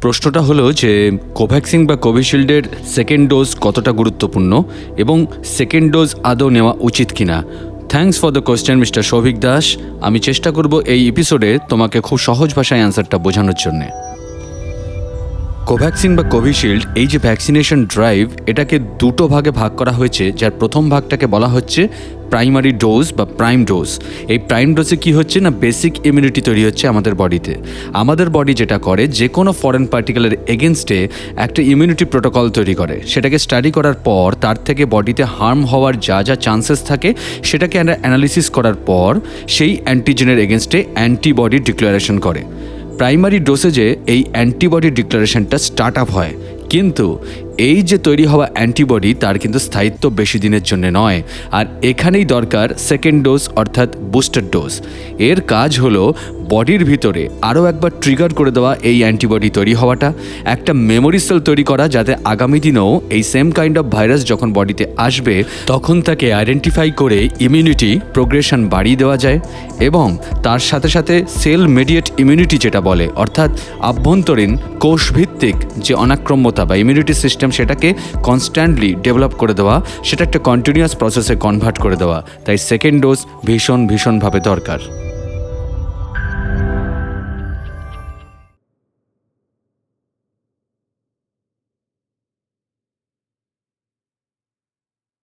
প্রশ্নটা হলো যে কোভ্যাক্সিন বা কোভিশিল্ডের সেকেন্ড ডোজ কতটা গুরুত্বপূর্ণ এবং সেকেন্ড ডোজ আদৌ নেওয়া উচিত কিনা? Thanks for the question mister Souvik Das আমি চেষ্টা করব এই এপিসোডে তোমাকে খুব সহজ ভাষায় অ্যান্সারটা বোঝানোর জন্যে। কোভ্যাক্সিন বা কোভিশিল্ড, এই যে ভ্যাকসিনেশন ড্রাইভ এটাকে দুটো ভাগে ভাগ করা হয়েছে, যার প্রথম ভাগটাকে বলা হচ্ছে প্রাইমারি ডোজ বা প্রাইম ডোজ এই প্রাইম ডোজে কি হচ্ছে না বেসিক ইমিউনিটি তৈরি হচ্ছে আমাদের বডিতে। আমাদের বডি যেটা করে, যে কোনো ফরেন পার্টিকেলের এগেনস্টে একটা ইমিউনিটি প্রোটোকল তৈরি করে। সেটাকে স্টাডি করার পর, তার থেকে বডিতে হার্ম হওয়ার যা যা চান্সেস থাকে, সেটাকে অ্যানালিসিস করার পর, সেই অ্যান্টিজেনের এগেনস্টে অ্যান্টিবডি ডিক্লারেশন করে। প্রাইমারি ডোসেজে এই অ্যান্টিবডি ডিক্লারেশনটা স্টার্ট আপ হয়। কিন্তু এই যে তৈরি হওয়া অ্যান্টিবডি, তার কিন্তু স্থায়িত্ব বেশি দিনের জন্য নয়। আর এখানেই দরকার সেকেন্ড ডোজ অর্থাৎ বুস্টার ডোজ। এর কাজ হলো বডির ভিতরে আরও একবার ট্রিগার করে দেওয়া এই অ্যান্টিবডি তৈরি হওয়াটা। একটা মেমোরি সেল তৈরি করা যাতে আগামী দিনেও এই সেম কাইন্ড অফ ভাইরাস যখন বডিতে আসবে, তখন তাকে আইডেন্টিফাই করে ইমিউনিটি প্রোগ্রেশন বাড়িয়ে দেওয়া যায় এবং তার সাথে সাথে সেল মেডিয়েট ইমিউনিটি যেটা বলে, অর্থাৎ আভ্যন্তরীণ কোষভিত্তিক যে অনাক্রম্যতা বা ইমিউনিটি সিস্টেম সেটাকে কনস্ট্যান্টলি ডেভেলপ করে দেওয়া, সেটা একটা কন্টিনিউয়াস প্রসেসে কনভার্ট করে দেওয়া। তাই সেকেন্ড ডোজ ভীষণ, ভীষণভাবে দরকার।